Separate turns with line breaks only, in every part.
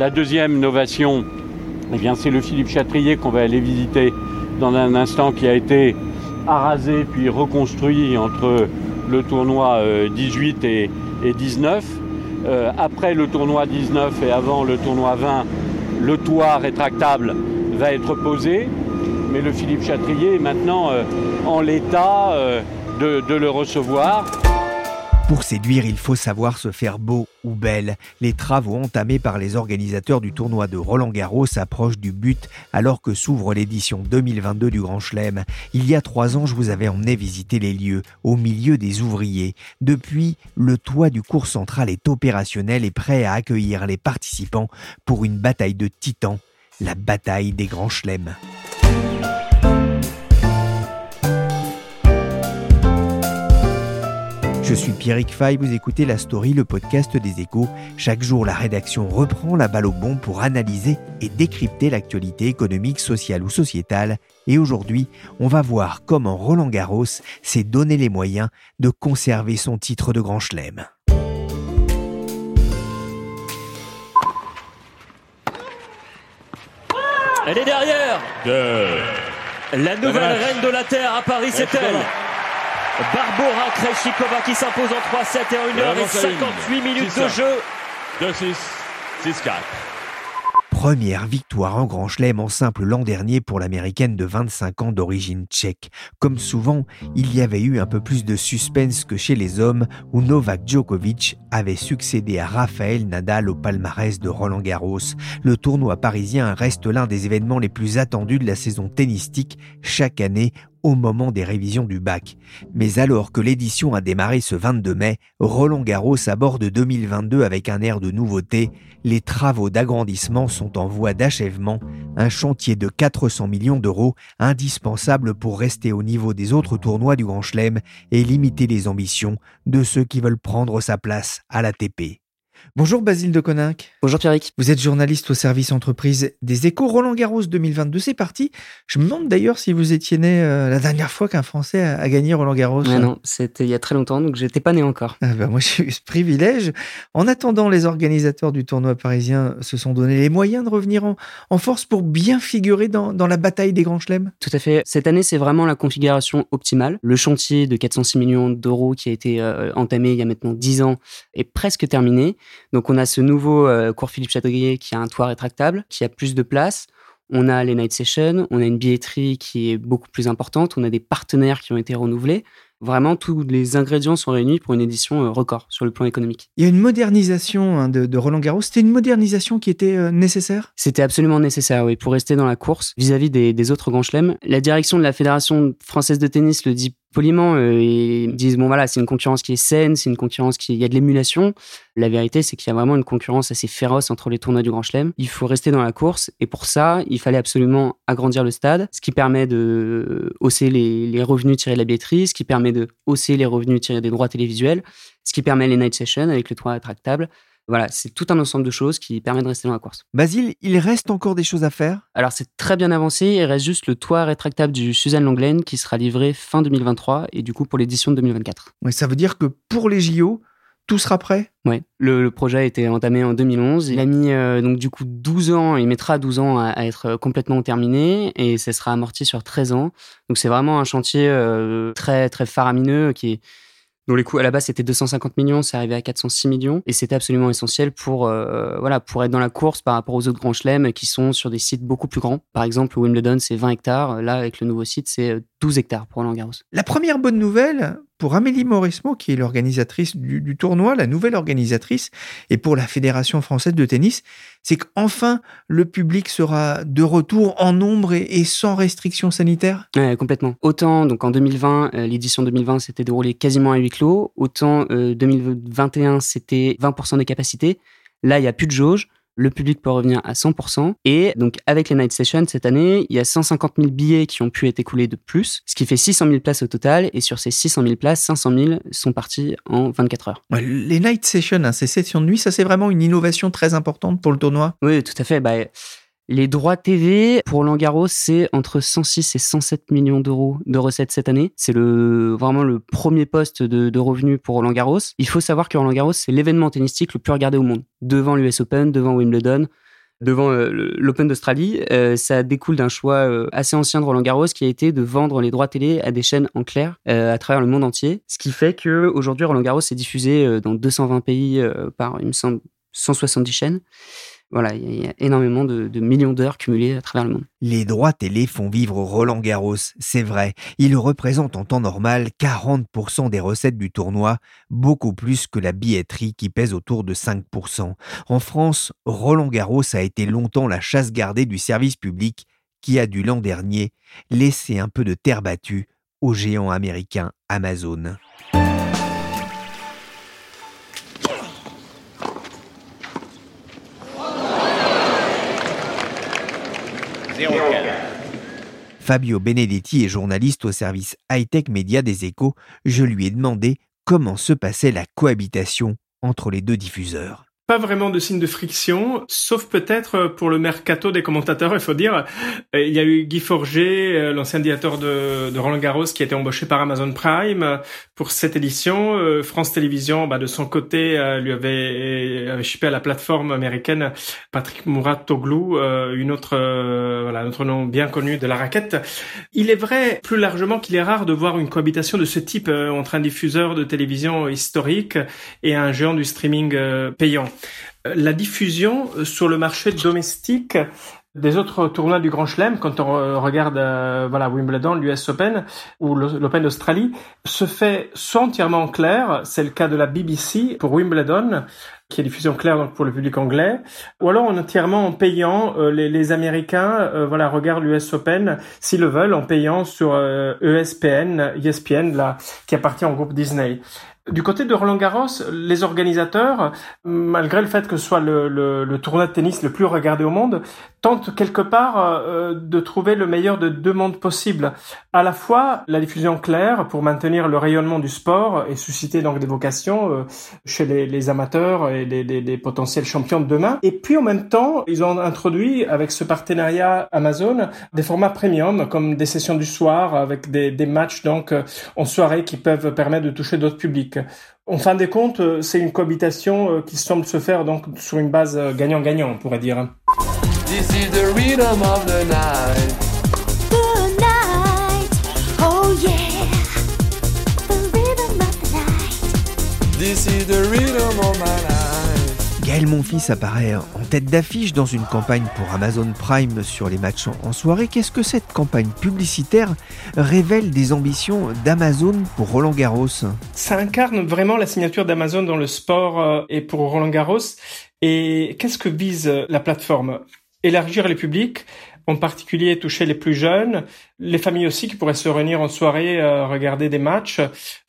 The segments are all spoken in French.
La deuxième novation, eh bien, c'est le Philippe Chatrier qu'on va aller visiter dans un instant qui a été arasé puis reconstruit entre le tournoi 18 et, 19. Euh, après le tournoi 19 et avant le tournoi 20, le toit rétractable va être posé, mais le Philippe Chatrier est maintenant euh, en l'état euh, de le recevoir.
Pour séduire, il faut savoir se faire beau ou belle. Les travaux entamés par les organisateurs du tournoi de Roland Garros approchent du but alors que s'ouvre l'édition 2022 du Grand Chelem. Il y a trois ans, je vous avais emmené visiter les lieux, au milieu des ouvriers. Depuis, le toit du cours central est opérationnel et prêt à accueillir les participants pour une bataille de titans, la bataille des Grands Chelems. Je suis Pierrick Fay, vous écoutez La Story, le podcast des échos. Chaque jour, la rédaction reprend la balle au bon pour analyser et décrypter l'actualité économique, sociale ou sociétale. Et aujourd'hui, on va voir comment Roland Garros s'est donné les moyens de conserver son titre de grand chelem.
Elle est derrière. La nouvelle reine de la Terre à Paris, c'est elle. Barbora Krejcikova qui s'impose en 3-7 et en 1h58 minutes de jeu.
2-6, 6-4.
Première victoire en Grand Chelem en simple l'an dernier pour l'américaine de 25 ans d'origine tchèque. Comme souvent, il y avait eu un peu plus de suspense que chez les hommes où Novak Djokovic avait succédé à Rafael Nadal au palmarès de Roland Garros. Le tournoi parisien reste l'un des événements les plus attendus de la saison tennistique chaque année au moment des révisions du bac. Mais alors que l'édition a démarré ce 22 mai, Roland Garros aborde 2022 avec un air de nouveauté. Les travaux d'agrandissement sont en voie d'achèvement, un chantier de 400 millions d'euros indispensable pour rester au niveau des autres tournois du Grand Chelem et limiter les ambitions de ceux qui veulent prendre sa place à l'ATP. Bonjour Basile de Coninck.
Bonjour Pierrick.
Vous êtes journaliste au service entreprise des échos Roland Garros 2022. C'est parti. Je me demande d'ailleurs si vous étiez né euh, la dernière fois qu'un Français a, gagné Roland Garros.
non, c'était il y a très longtemps, donc j'étais pas né encore.
Ah ben, moi j'ai eu ce privilège. En attendant, les organisateurs du tournoi parisien se sont donné les moyens de revenir en, force pour bien figurer dans, la bataille des grands chelems.
Tout à fait. Cette année, c'est vraiment la configuration optimale. Le chantier de 406 millions d'euros qui a été euh, entamé il y a maintenant 10 ans est presque terminé. Donc on a ce nouveau euh, cours Philippe Châteauguier qui a un toit rétractable, qui a plus de place. On a les night sessions, on a une billetterie qui est beaucoup plus importante, on a des partenaires qui ont été renouvelés. Vraiment, tous les ingrédients sont réunis pour une édition euh, record sur le plan économique.
Il y a une modernisation hein, de, Roland Garros. C'était une modernisation qui était euh, nécessaire?
C'était absolument nécessaire, oui, pour rester dans la course vis-à-vis des, des, autres grands chelems. La direction de la Fédération française de tennis le dit poliment euh, et disent bon voilà c'est une concurrence qui est saine c'est une concurrence qui il y a de l'émulation. La vérité c'est qu'il y a vraiment une concurrence assez féroce entre les tournois du Grand Chelem. Il faut rester dans la course et pour ça il fallait absolument agrandir le stade ce qui permet de hausser les, les revenus tirés de la billetterie ce qui permet de hausser les revenus tirés des droits télévisuels ce qui permet les night sessions avec le toit rétractable voilà, c'est tout un ensemble de choses qui permet de rester dans la course.
Basile, il reste encore des choses à faire?
Alors c'est très bien avancé, il reste juste le toit rétractable du Suzanne Longlen qui sera livré fin 2023 et du coup pour l'édition de 2024.
Ouais, ça veut dire que pour les JO, tout sera prêt?
Oui, le, projet a été entamé en 2011. Il a mis euh, donc du coup 12 ans, il mettra 12 ans à, être complètement terminé et ça sera amorti sur 13 ans. Donc c'est vraiment un chantier euh, très très faramineux qui est dont les coûts à la base c'était 250 millions, c'est arrivé à 406 millions et c'était absolument essentiel pour euh, voilà pour être dans la course par rapport aux autres grands chelems qui sont sur des sites beaucoup plus grands. Par exemple, Wimbledon c'est 20 hectares, là avec le nouveau site c'est 12 hectares pour Roland Garros.
La première bonne nouvelle pour Amélie Mauresmo, qui est l'organisatrice du, tournoi, la nouvelle organisatrice, et pour la Fédération française de tennis, c'est qu'enfin le public sera de retour en nombre et, sans restrictions sanitaires?
Complètement. Autant donc en 2020, euh, l'édition 2020 s'était déroulée quasiment à huis clos, autant 2021 euh, c'était 20% des capacités. Là, il n'y a plus de jauge le public peut revenir à 100%. Et donc, avec les Night Sessions, cette année, il y a 150 000 billets qui ont pu être écoulés de plus, ce qui fait 600 000 places au total. Et sur ces 600 000 places, 500 000 sont partis en 24 heures.
les Night Sessions, hein, ces sessions de nuit, ça c'est vraiment une innovation très importante pour le tournoi?
Oui, tout à fait. Bah, les droits TV pour Langaros, c'est entre 106 et 107 millions d'euros de recettes cette année. C'est vraiment le premier poste de, revenus pour Roland Garros. Il faut savoir que Roland Garros, c'est l'événement tennistique le plus regardé au monde, devant l'US Open, devant Wimbledon, devant euh, l'Open d'Australie. Euh, ça découle d'un choix euh, assez ancien de Roland Garros qui a été de vendre les droits télé à des chaînes en clair à travers le monde entier. Ce qui fait que aujourd'hui Roland Garros est diffusé dans 220 pays par, il me semble, 170 chaînes. Voilà, il y a énormément de, millions d'heures cumulées à travers le monde.
Les droits télé font vivre Roland Garros, c'est vrai. Il représente en temps normal 40% des recettes du tournoi, beaucoup plus que la billetterie qui pèse autour de 5%. En France, Roland Garros a été longtemps la chasse gardée du service public qui a dû l'an dernier laisser un peu de terre battue au géant américain Amazon. Fabio Benedetti est journaliste au service high-tech média des échos. Je lui ai demandé comment se passait la cohabitation entre les deux diffuseurs
pas vraiment de signe de friction, sauf peut-être pour le mercato des commentateurs, il faut dire. Euh, il y a eu Guy Forger, euh, l'ancien directeur de, Roland Garros, qui a été embauché par Amazon Prime euh, pour cette édition. France Télévisions, bah, de son côté, lui avait, avait chippé à la plateforme américaine Patrick Mouratoglou, une autre, voilà, un autre nom bien connu de la raquette. Il est vrai, plus largement, qu'il est rare de voir une cohabitation de ce type entre un diffuseur de télévision historique et un géant du streaming payant. Euh, la diffusion euh, sur le marché domestique des autres tournois du Grand Chelem, quand on regarde euh, voilà Wimbledon, l'US Open ou l'Open d'Australie, se fait soit entièrement en clair, c'est le cas de la BBC pour Wimbledon, qui est diffusion claire donc pour le public anglais, ou alors entièrement en payant. les, Américains, voilà, regardent l'US Open s'ils le veulent en payant sur ESPN, ESPN là, qui appartient au groupe Disney. Du côté de Roland Garros, les organisateurs, malgré le fait que ce soit le, le, tournoi de tennis le plus regardé au monde, tentent quelque part euh, de trouver le meilleur de deux mondes possibles. À la fois la diffusion claire pour maintenir le rayonnement du sport et susciter donc des vocations euh, chez les, amateurs et les, potentiels champions de demain. Et puis en même temps, ils ont introduit avec ce partenariat Amazon des formats premium comme des sessions du soir avec des, des matchs donc en soirée qui peuvent permettre de toucher d'autres publics. En fin de compte, euh, c'est une cohabitation euh, qui semble se faire donc sur une base euh, gagnant-gagnant, on pourrait dire. This is the rhythm of the night. The night. Oh yeah. The rhythm of the night. This is the rhythm of my life. Gaël Monfils apparaît en tête d'affiche dans une campagne pour Amazon Prime sur les matchs en soirée. Qu'est-ce que cette campagne publicitaire révèle des ambitions d'Amazon pour Roland Garros? Ça incarne vraiment la signature d'Amazon dans le sport euh, et pour Roland Garros. Et qu'est-ce que vise la plateforme? Élargir les publics, en particulier toucher les plus jeunes, les familles aussi qui pourraient se réunir en soirée, euh, regarder des matchs.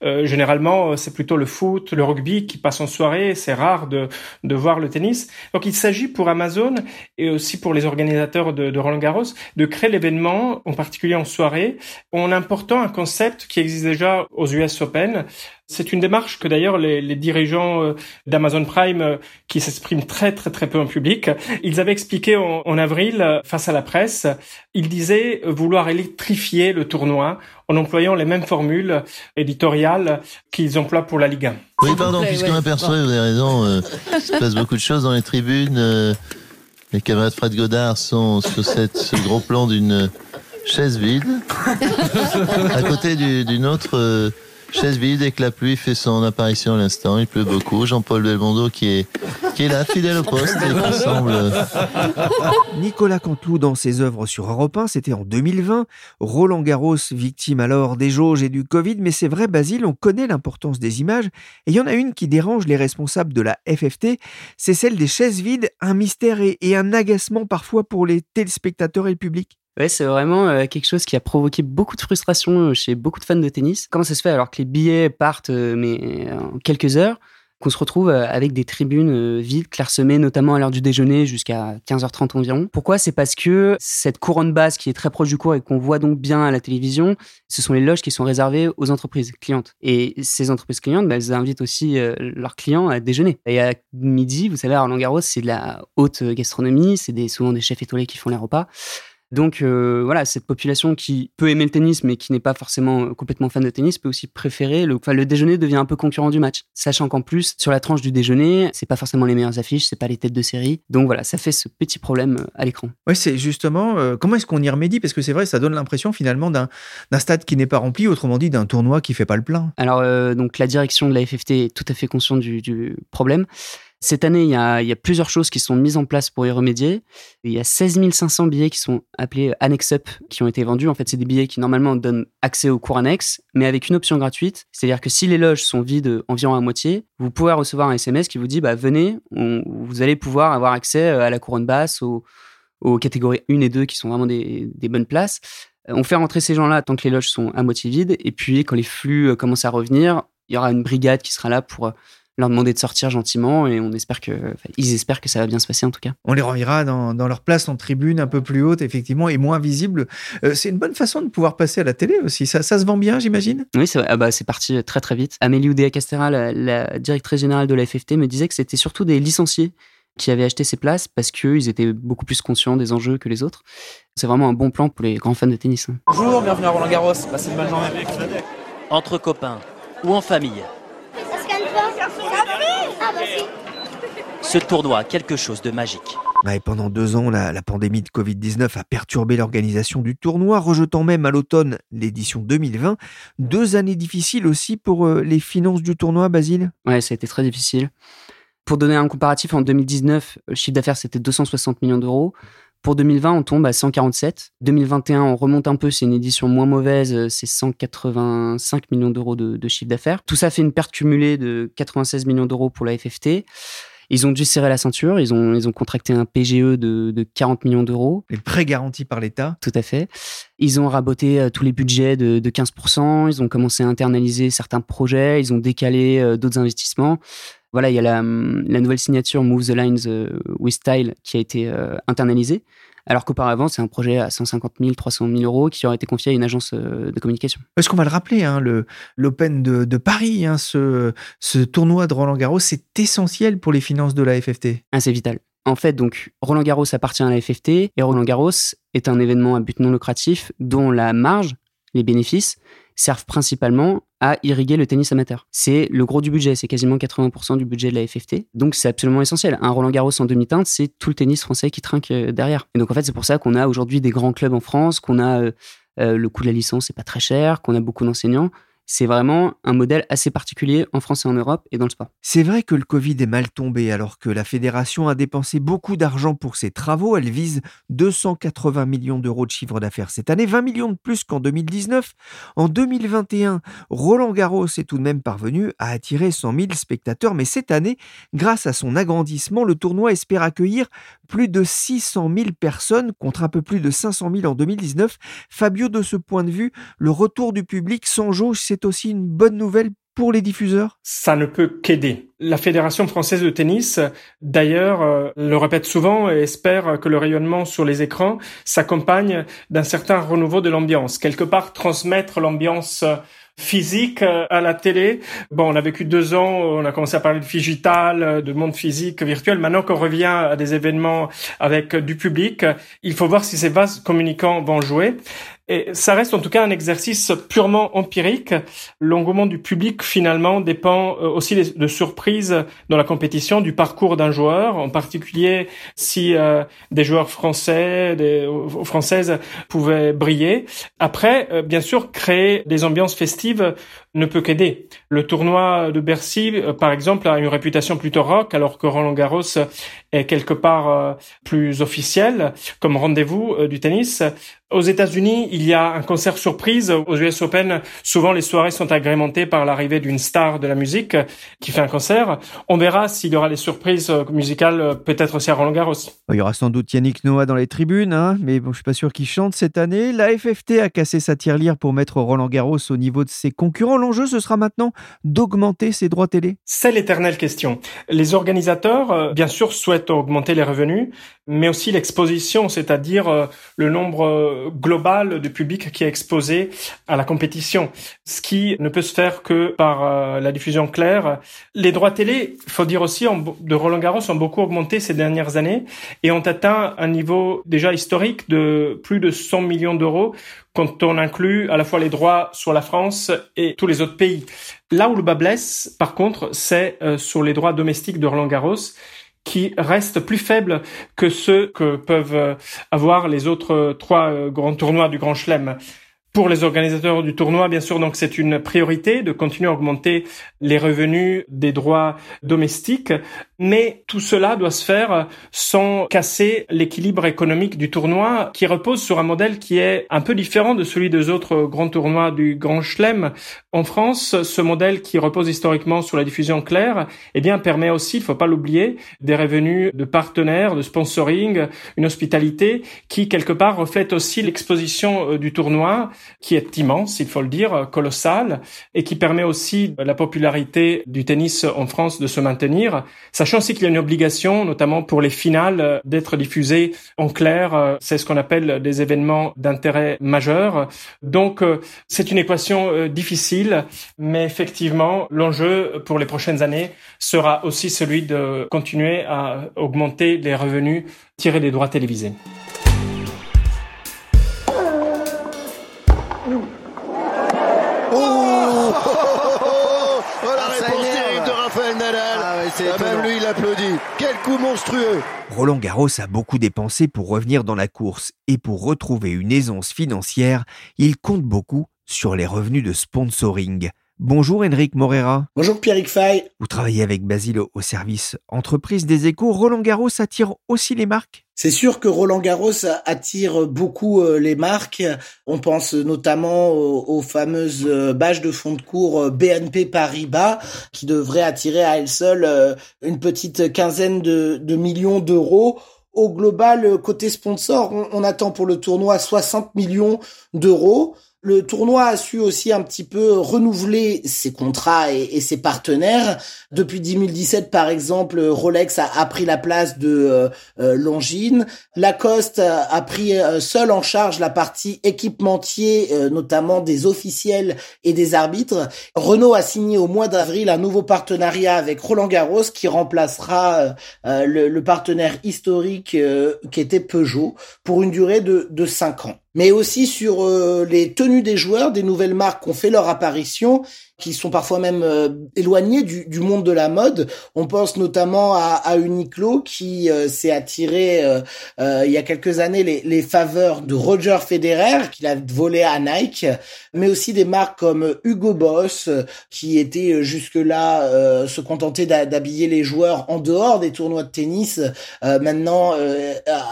Euh, généralement, euh, c'est plutôt le foot, le rugby qui passe en soirée. C'est rare de, de voir le tennis. Donc, il s'agit pour Amazon et aussi pour les organisateurs de, de Roland Garros de créer l'événement, en particulier en soirée, en important un concept qui existe déjà aux US Open, c'est une démarche que d'ailleurs les, les, dirigeants euh, d'Amazon Prime, qui s'expriment très très très peu en public, ils avaient expliqué en, en avril face à la presse presse, il disait vouloir électrifier le tournoi en employant les mêmes formules éditoriales qu'ils emploient pour la Ligue 1.
Oui, pardon, puisqu'on aperçoit, vous avez raison, euh, il se passe beaucoup de choses dans les tribunes. Euh, les camarades Fred Godard sont sur cette, ce gros plan d'une chaise vide, à côté d'une autre euh, vide et que la pluie fait son apparition à l'instant. Il pleut beaucoup. Jean-Paul Belmondo qui est, qui là, fidèle au poste et qui semble...
Nicolas Canteloup dans ses œuvres sur Europe 1, c'était en 2020. Roland Garros, victime alors des jauges et du Covid, mais c'est vrai, Basile, on connaît l'importance des images. Et il y en a une qui dérange les responsables de la FFT, c'est celle des chaises vides, un mystère et un agacement parfois pour les téléspectateurs et le public.
Ouais, c'est vraiment euh, quelque chose qui a provoqué beaucoup de frustration euh, chez beaucoup de fans de tennis. Comment ça se fait alors que les billets partent euh, mais en quelques heures qu'on se retrouve avec des tribunes vides, clairsemées, notamment à l'heure du déjeuner jusqu'à 15h30 environ? Pourquoi? C'est parce que cette couronne basse qui est très proche du cours et qu'on voit donc bien à la télévision, ce sont les loges qui sont réservées aux entreprises clientes. Et ces entreprises clientes, bah, elles invitent aussi leurs clients à déjeuner. Et à midi, vous savez, à Roland Garros, c'est de la haute gastronomie, c'est souvent des chefs étoilés qui font les repas. Donc euh, voilà, cette population qui peut aimer le tennis mais qui n'est pas forcément euh, complètement fan de tennis peut aussi préférer le enfin, le déjeuner devient un peu concurrent du match, sachant qu'en plus sur la tranche du déjeuner, c'est pas forcément les meilleures affiches, c'est pas les têtes de série. Donc voilà, ça fait ce petit problème euh, à l'écran.
Oui, c'est justement comment est-ce qu'on y remédie? Parce que c'est vrai, ça donne l'impression finalement d'un stade qui n'est pas rempli, autrement dit d'un tournoi qui fait pas le plein.
Alors donc la direction de la FFT est tout à fait consciente du, du problème. Cette année, il y, a, plusieurs choses qui sont mises en place pour y remédier. Il y a 16 500 billets qui sont appelés Annex Up qui ont été vendus. En fait, c'est des billets qui normalement donnent accès au cours annexe, mais avec une option gratuite. C'est-à-dire que si les loges sont vides environ à moitié, vous pouvez recevoir un SMS qui vous dit bah, venez, vous allez pouvoir avoir accès à la couronne basse, aux, catégories 1 et 2 qui sont vraiment des, des bonnes places. On fait rentrer ces gens-là tant que les loges sont à moitié vides. Et puis, quand les flux commencent à revenir, il y aura une brigade qui sera là pour leur demander de sortir gentiment et on espère que, ils espèrent que ça va bien se passer en tout cas.
On les reverra dans, dans leur place en tribune un peu plus haute effectivement et moins visible. Euh, c'est une bonne façon de pouvoir passer à la télé aussi. Ça, ça se vend bien, j'imagine?
Oui, c'est ah bah, parti très très vite. Amélie Oudéa-Castera, la, directrice générale de la FFT, me disait que c'était surtout des licenciés qui avaient acheté ces places parce qu'ils étaient beaucoup plus conscients des enjeux que les autres. C'est vraiment un bon plan pour les grands fans de tennis. Hein.
Bonjour, bienvenue à Roland Garros. Passez une bonne journée.
Entre copains ou en famille. Ce tournoi a quelque chose de magique.
et pendant deux ans, la, la pandémie de Covid-19 a perturbé l'organisation du tournoi, rejetant même à l'automne l'édition 2020. Deux années difficiles aussi pour euh, les finances du tournoi, Basile?
Ouais, ça a été très difficile. Pour donner un comparatif, en 2019, le chiffre d'affaires c'était 260 millions d'euros. Pour 2020, on tombe à 147. 2021, on remonte un peu, c'est une édition moins mauvaise, euh, c'est 185 millions d'euros de, chiffre d'affaires. Tout ça fait une perte cumulée de 96 millions d'euros pour la FFT. Ils ont dû serrer la ceinture, ils ont, ils ont contracté un PGE de, 40 millions d'euros.
Et prêt garanti par l'État
Tout à fait. Ils ont raboté euh, tous les budgets de, 15%, ils ont commencé à internaliser certains projets, ils ont décalé euh, d'autres investissements voilà, il y a la, nouvelle signature Move the Lines euh, with Style qui a été euh, internalisée. Alors qu'auparavant, c'est un projet à 150 000, 300 000 euros qui aurait été confié à une agence euh, de communication.
Est-ce qu'on va le rappeler, hein, l'Open de, Paris, hein, ce, ce tournoi de Roland Garros, c'est essentiel pour les finances de la FFT.
Ah, c'est vital. En fait, donc, Roland Garros appartient à la FFT et Roland Garros est un événement à but non lucratif dont la marge, les bénéfices, servent principalement à irriguer le tennis amateur. C'est le gros du budget, c'est quasiment 80% du budget de la FFT. Donc c'est absolument essentiel. Un Roland Garros en demi-teinte, c'est tout le tennis français qui trinque euh, derrière. Et donc en fait, c'est pour ça qu'on a aujourd'hui des grands clubs en France, qu'on a euh, euh, le coût de la licence, c'est pas très cher, qu'on a beaucoup d'enseignants c'est vraiment un modèle assez particulier en France et en Europe et dans le sport.
C'est vrai que le Covid est mal tombé alors que la fédération a dépensé beaucoup d'argent pour ses travaux. Elle vise 280 millions d'euros de chiffre d'affaires cette année, 20 millions de plus qu'en 2019. En 2021, Roland Garros est tout de même parvenu à attirer 100 000 spectateurs, mais cette année, grâce à son agrandissement, le tournoi espère accueillir plus de 600 000 personnes contre un peu plus de 500 000 en 2019. Fabio, de ce point de vue, le retour du public sans jauge, c'est aussi une bonne nouvelle pour les diffuseurs?
Ça ne peut qu'aider. La Fédération française de tennis, d'ailleurs, euh, le répète souvent et espère que le rayonnement sur les écrans s'accompagne d'un certain renouveau de l'ambiance. Quelque part, transmettre l'ambiance physique à la télé. Bon, on a vécu deux ans, on a commencé à parler de digital, de monde physique, virtuel. Maintenant qu'on revient à des événements avec du public, il faut voir si ces vases communicants vont jouer. Et ça reste en tout cas un exercice purement empirique. L'engouement du public finalement dépend euh, aussi de surprises dans la compétition, du parcours d'un joueur, en particulier si euh, des joueurs français, des françaises pouvaient briller. Après, euh, bien sûr, créer des ambiances festives ne peut qu'aider. Le tournoi de Bercy, euh, par exemple, a une réputation plutôt rock, alors que Roland Garros est quelque part euh, plus officiel comme rendez-vous euh, du tennis. Aux États-Unis, il y a un concert surprise. Aux US Open, souvent les soirées sont agrémentées par l'arrivée d'une star de la musique qui fait un concert. On verra s'il y aura des surprises musicales, peut-être aussi à Roland Garros.
Il y aura sans doute Yannick Noah dans les tribunes, hein, mais bon, je suis pas sûr qu'il chante cette année. La FFT a cassé sa tirelire pour mettre Roland Garros au niveau de ses concurrents l'enjeu, ce sera maintenant d'augmenter ses droits télé
C'est l'éternelle question. Les organisateurs, euh, bien sûr, souhaitent augmenter les revenus, mais aussi l'exposition, c'est-à-dire euh, le nombre euh, global de public qui est exposé à la compétition, ce qui ne peut se faire que par la diffusion claire. Les droits télé, faut dire aussi, de Roland Garros ont beaucoup augmenté ces dernières années et ont atteint un niveau déjà historique de plus de 100 millions d'euros quand on inclut à la fois les droits sur la France et tous les autres pays. Là où le bas blesse, par contre, c'est euh, sur les droits domestiques de Roland Garros qui restent plus faibles que ceux que peuvent euh, avoir les autres euh, trois grands tournois du Grand Chelem. Pour les organisateurs du tournoi, bien sûr, donc c'est une priorité de continuer à augmenter les revenus des droits domestiques, mais tout cela doit se faire sans casser l'équilibre économique du tournoi qui repose sur un modèle qui est un peu différent de celui des autres grands tournois du Grand Chelem. En France, ce modèle qui repose historiquement sur la diffusion claire, eh bien, permet aussi, il faut pas l'oublier, des revenus de partenaires, de sponsoring, une hospitalité qui, quelque part, reflète aussi l'exposition euh, du tournoi qui est immense, il faut le dire, colossal, et qui permet aussi la popularité du tennis en France de se maintenir, sachant aussi qu'il y a une obligation, notamment pour les finales, d'être diffusées en clair. C'est ce qu'on appelle des événements d'intérêt majeur. Donc, c'est une équation euh, difficile, mais effectivement, l'enjeu pour les prochaines années sera aussi celui de continuer à augmenter les revenus tirés des droits télévisés.
Monstrueux
Roland Garros a beaucoup dépensé pour revenir dans la course et pour retrouver une aisance financière, il compte beaucoup sur les revenus de sponsoring. Bonjour Enrique Morera.
Bonjour Pierrick Fay.
Vous travaillez avec Basile au service entreprise des échos. Roland Garros attire aussi les marques?
C'est sûr que Roland Garros attire beaucoup euh, les marques. On pense notamment aux, fameuses euh, bâches de fond de cours euh, BNP Paribas qui devraient attirer à elles seules une petite quinzaine de, millions d'euros. Au global, côté sponsor, on attend pour le tournoi 60 millions d'euros. Le tournoi a su aussi un petit peu renouveler ses contrats et, ses partenaires. Depuis 2017, par exemple, Rolex a, pris la place de euh, euh, Longines. Lacoste a, pris euh, seul en charge la partie équipementier, notamment des officiels et des arbitres. Renault a signé au mois d'avril un nouveau partenariat avec Roland Garros qui remplacera le, le, partenaire historique qui était Peugeot pour une durée de, de 5 ans mais aussi sur euh, les tenues des joueurs, des nouvelles marques qui ont fait leur apparition qui sont parfois même euh, éloignés du, du, monde de la mode. On pense notamment à, à Uniqlo qui euh, s'est attiré euh, il y a quelques années les, les faveurs de Roger Federer qu'il a volé à Nike, mais aussi des marques comme Hugo Boss qui étaient jusque-là se contenter d'habiller les joueurs en dehors des tournois de tennis, maintenant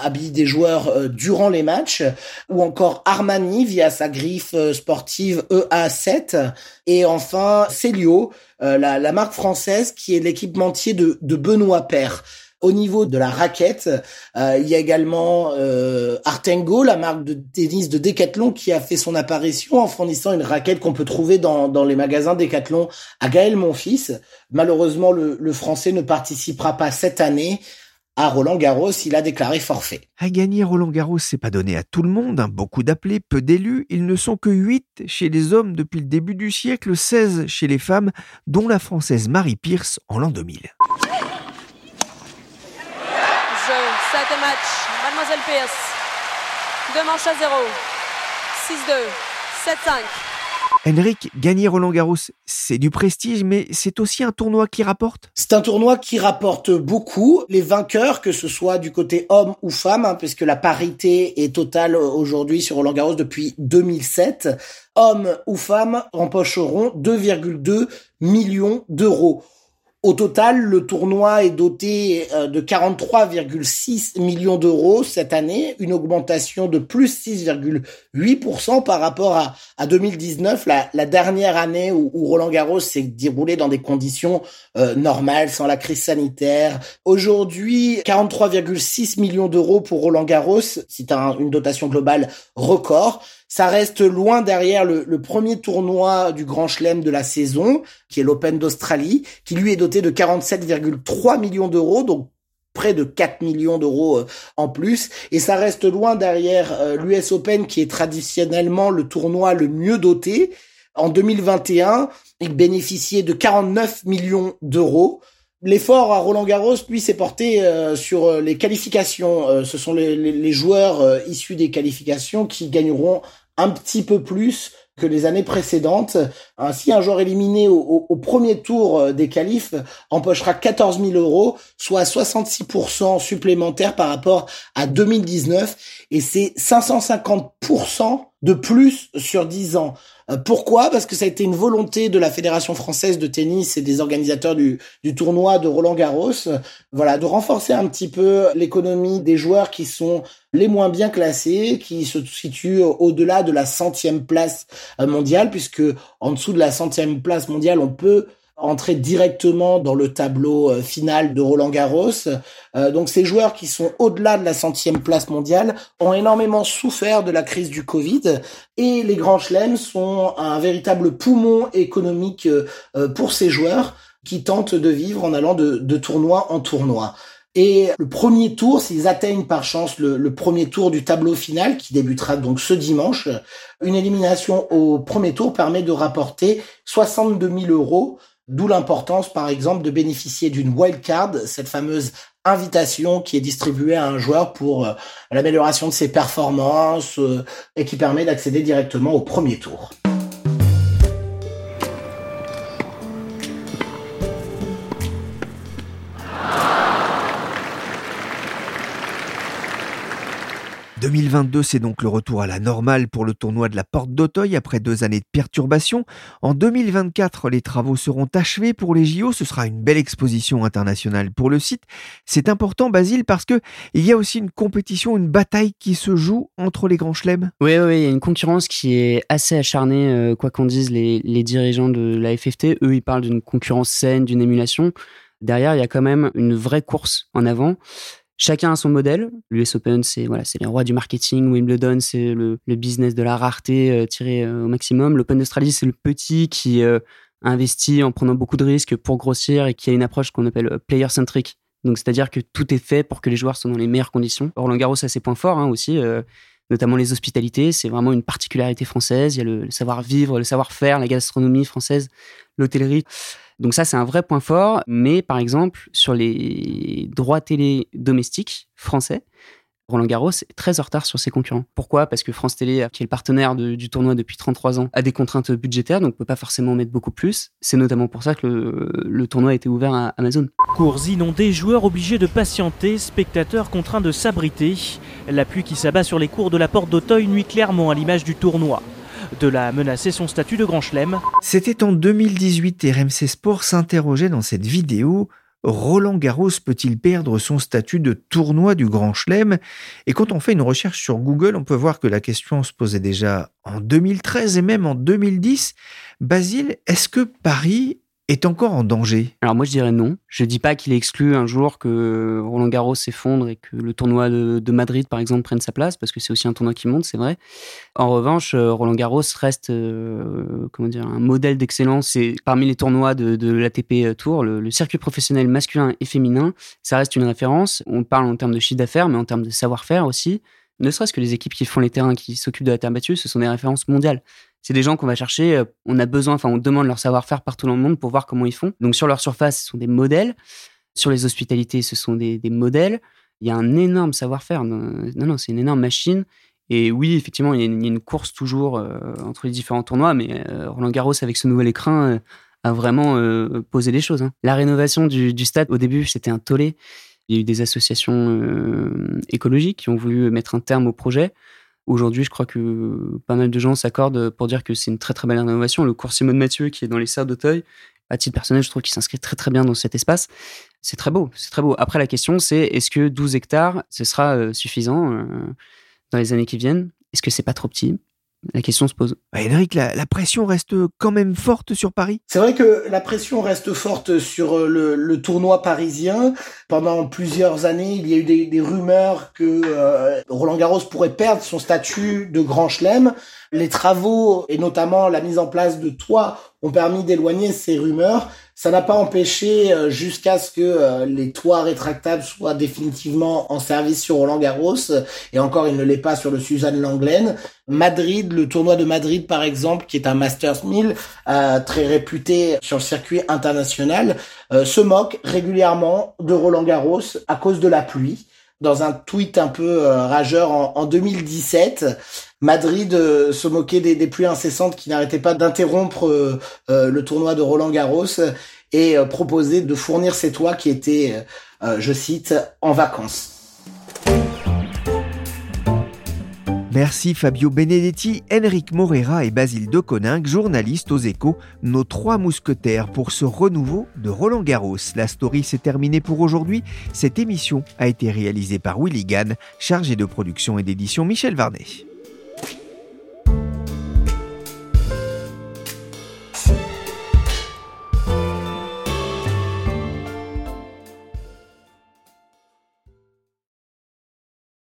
habillent des joueurs durant les matchs, ou encore Armani via sa griffe sportive EA7 et enfin, Célio, euh, la, marque française qui est l'équipementier de, Benoît Père. Au niveau de la raquette, euh, il y a également euh, Artengo, la marque de tennis de Decathlon, qui a fait son apparition en fournissant une raquette qu'on peut trouver dans, les magasins Decathlon à Gaël Monfils. Malheureusement, le français ne participera pas cette année à Roland Garros, il a déclaré forfait.
À gagner Roland Garros, c'est pas donné à tout le monde, hein. beaucoup d'appelés, peu d'élus, ils ne sont que 8 chez les hommes depuis le début du siècle, 16 chez les femmes, dont la française Marie Pierce en l'an 2000.
Jeu, 7 match, Mademoiselle Pierce. Deux manches à 0. 6-2, 7-5.
Henrik, gagner Roland Garros, c'est du prestige, mais c'est aussi un tournoi qui rapporte?
C'est un tournoi qui rapporte beaucoup. Les vainqueurs, que ce soit du côté homme ou femme, hein, puisque la parité est totale aujourd'hui sur Roland Garros depuis 2007, hommes ou femmes empocheront 2,2 millions d'euros. Au total, le tournoi est doté euh, de 43,6 millions d'euros cette année, une augmentation de plus 6,8% par rapport à, à 2019, la, la, dernière année où, Roland Garros s'est déroulé dans des conditions euh, normales, sans la crise sanitaire. Aujourd'hui, 43,6 millions d'euros pour Roland Garros, c'est un, une dotation globale record. Ça reste loin derrière le, premier tournoi du Grand Chelem de la saison, qui est l'Open d'Australie, qui lui est doté de 47,3 millions d'euros, donc près de 4 millions d'euros euh, en plus. Et ça reste loin derrière euh, l'US Open, qui est traditionnellement le tournoi le mieux doté. En 2021, il bénéficiait de 49 millions d'euros. L'effort à Roland Garros, lui, s'est porté euh, sur les qualifications. Euh, ce sont les, les, les joueurs euh, issus des qualifications qui gagneront un petit peu plus que les années précédentes. Ainsi, un joueur éliminé au, au, au premier tour des qualifs empochera 14 000 euros, soit 66% supplémentaire par rapport à 2019, et c'est 550% de plus sur 10 ans. Pourquoi? Parce que ça a été une volonté de la Fédération française de tennis et des organisateurs du, du tournoi de Roland Garros, voilà, de renforcer un petit peu l'économie des joueurs qui sont les moins bien classés, qui se situent au-delà de la centième place mondiale, puisque en dessous de la centième place mondiale, on peut entrer directement dans le tableau euh, final de Roland Garros. Euh, donc ces joueurs qui sont au-delà de la centième place mondiale ont énormément souffert de la crise du Covid et les grands chelems sont un véritable poumon économique euh, pour ces joueurs qui tentent de vivre en allant de, de tournoi en tournoi. Et le premier tour, s'ils atteignent par chance le, le, premier tour du tableau final, qui débutera donc ce dimanche, une élimination au premier tour permet de rapporter 62 000 euros D'où l'importance, par exemple, de bénéficier d'une wildcard, cette fameuse invitation qui est distribuée à un joueur pour euh, l'amélioration de ses performances euh, et qui permet d'accéder directement au premier tour.
2022, c'est donc le retour à la normale pour le tournoi de la Porte d'Auteuil après deux années de perturbations. En 2024, les travaux seront achevés pour les JO. Ce sera une belle exposition internationale pour le site. C'est important, Basile, parce que il y a aussi une compétition, une bataille qui se joue entre les grands chelems.
Oui, oui, il y a une concurrence qui est assez acharnée, euh, quoi qu'en disent les, les dirigeants de la FFT. Eux, ils parlent d'une concurrence saine, d'une émulation. Derrière, il y a quand même une vraie course en avant. Chacun a son modèle. L'US Open, c'est voilà, c'est les rois du marketing. Wimbledon, c'est le, le, business de la rareté euh, tiré euh, au maximum. L'Open d'Australie, c'est le petit qui euh, investit en prenant beaucoup de risques pour grossir et qui a une approche qu'on appelle euh, player centric. Donc, c'est-à-dire que tout est fait pour que les joueurs soient dans les meilleures conditions. Roland Garros a ses points forts hein, aussi, notamment les hospitalités. C'est vraiment une particularité française. Il y a le savoir-vivre, le savoir-faire, la gastronomie française, l'hôtellerie. Donc ça, c'est un vrai point fort. Mais par exemple, sur les droits télé domestiques français, Roland Garros est très en retard sur ses concurrents. Pourquoi? Parce que France Télé, qui est le partenaire du tournoi depuis 33 ans, a des contraintes budgétaires, donc ne peut pas forcément mettre beaucoup plus. C'est notamment pour ça que le, le, tournoi a été ouvert à Amazon.
Cours inondés, joueurs obligés de patienter, spectateurs contraints de s'abriter. La pluie qui s'abat sur les cours de la porte d'Auteuil nuit clairement à l'image du tournoi de la menacer son statut de grand chelem.
C'était en 2018 et RMC Sport s'interrogeait dans cette vidéo Roland Garros peut-il perdre son statut de tournoi du Grand Chelem? Et quand on fait une recherche sur Google, on peut voir que la question se posait déjà en 2013 et même en 2010. Basile, est-ce que Paris est encore en danger
Alors moi je dirais non. Je dis pas qu'il est exclu un jour que Roland Garros s'effondre et que le tournoi de, Madrid par exemple prenne sa place parce que c'est aussi un tournoi qui monte, c'est vrai. En revanche, euh, Roland Garros reste euh, comment dire un modèle d'excellence. C'est parmi les tournois de, l'ATP Tour, le, le, circuit professionnel masculin et féminin, ça reste une référence. On parle en termes de chiffre d'affaires, mais en termes de savoir-faire aussi. Ne serait-ce que les équipes qui font les terrains, qui s'occupent de la terre battue, ce sont des références mondiales c'est des gens qu'on va chercher. Euh, on a besoin, enfin, on demande leur savoir-faire partout dans le monde pour voir comment ils font. Donc, sur leur surface, ce sont des modèles. Sur les hospitalités, ce sont des, modèles. Il y a un énorme savoir-faire. Non, non, c'est une énorme machine. Et oui, effectivement, il y a une, course toujours euh, entre les différents tournois, mais euh, Roland Garros, avec ce nouvel écran, a vraiment posé des choses. Hein. La rénovation du, du, stade, au début, c'était un tollé. Il y a eu des associations écologiques qui ont voulu mettre un terme au projet. Aujourd'hui, je crois que pas mal de gens s'accordent pour dire que c'est une très très belle rénovation. Le cours Simone Mathieu, qui est dans les serres d'Auteuil, à titre personnel, je trouve qu'il s'inscrit très très bien dans cet espace. C'est très beau, c'est très beau. Après, la question, c'est est-ce que 12 hectares, ce sera euh, suffisant euh, dans les années qui viennent? Est-ce que c'est pas trop petit? La question se pose.
Bah, la, pression reste quand même forte sur Paris?
C'est vrai que la pression reste forte sur euh, le, tournoi parisien. Pendant plusieurs années, il y a eu des, rumeurs que euh, Roland Garros pourrait perdre son statut de grand chelem. Les travaux et notamment la mise en place de toits ont permis d'éloigner ces rumeurs. Ça n'a pas empêché euh, jusqu'à ce que euh, les toits rétractables soient définitivement en service sur Roland Garros et encore il ne l'est pas sur le Suzanne Langlaine. Madrid, le tournoi de Madrid par exemple, qui est un Masters 1000 euh, très réputé sur le circuit international, se moque régulièrement de Roland Garros à cause de la pluie dans un tweet un peu rageur en, en 2017. Madrid euh, se moquait des, pluies incessantes qui n'arrêtaient pas d'interrompre euh, euh, le tournoi de Roland Garros et proposait de fournir ces toits qui étaient, je cite, en vacances.
Merci Fabio Benedetti, Enric Morera et Basile Deconinck, journalistes aux échos, nos trois mousquetaires pour ce renouveau de Roland Garros. La story s'est terminée pour aujourd'hui. Cette émission a été réalisée par Willy Gann, chargé de production et d'édition Michel Varnet.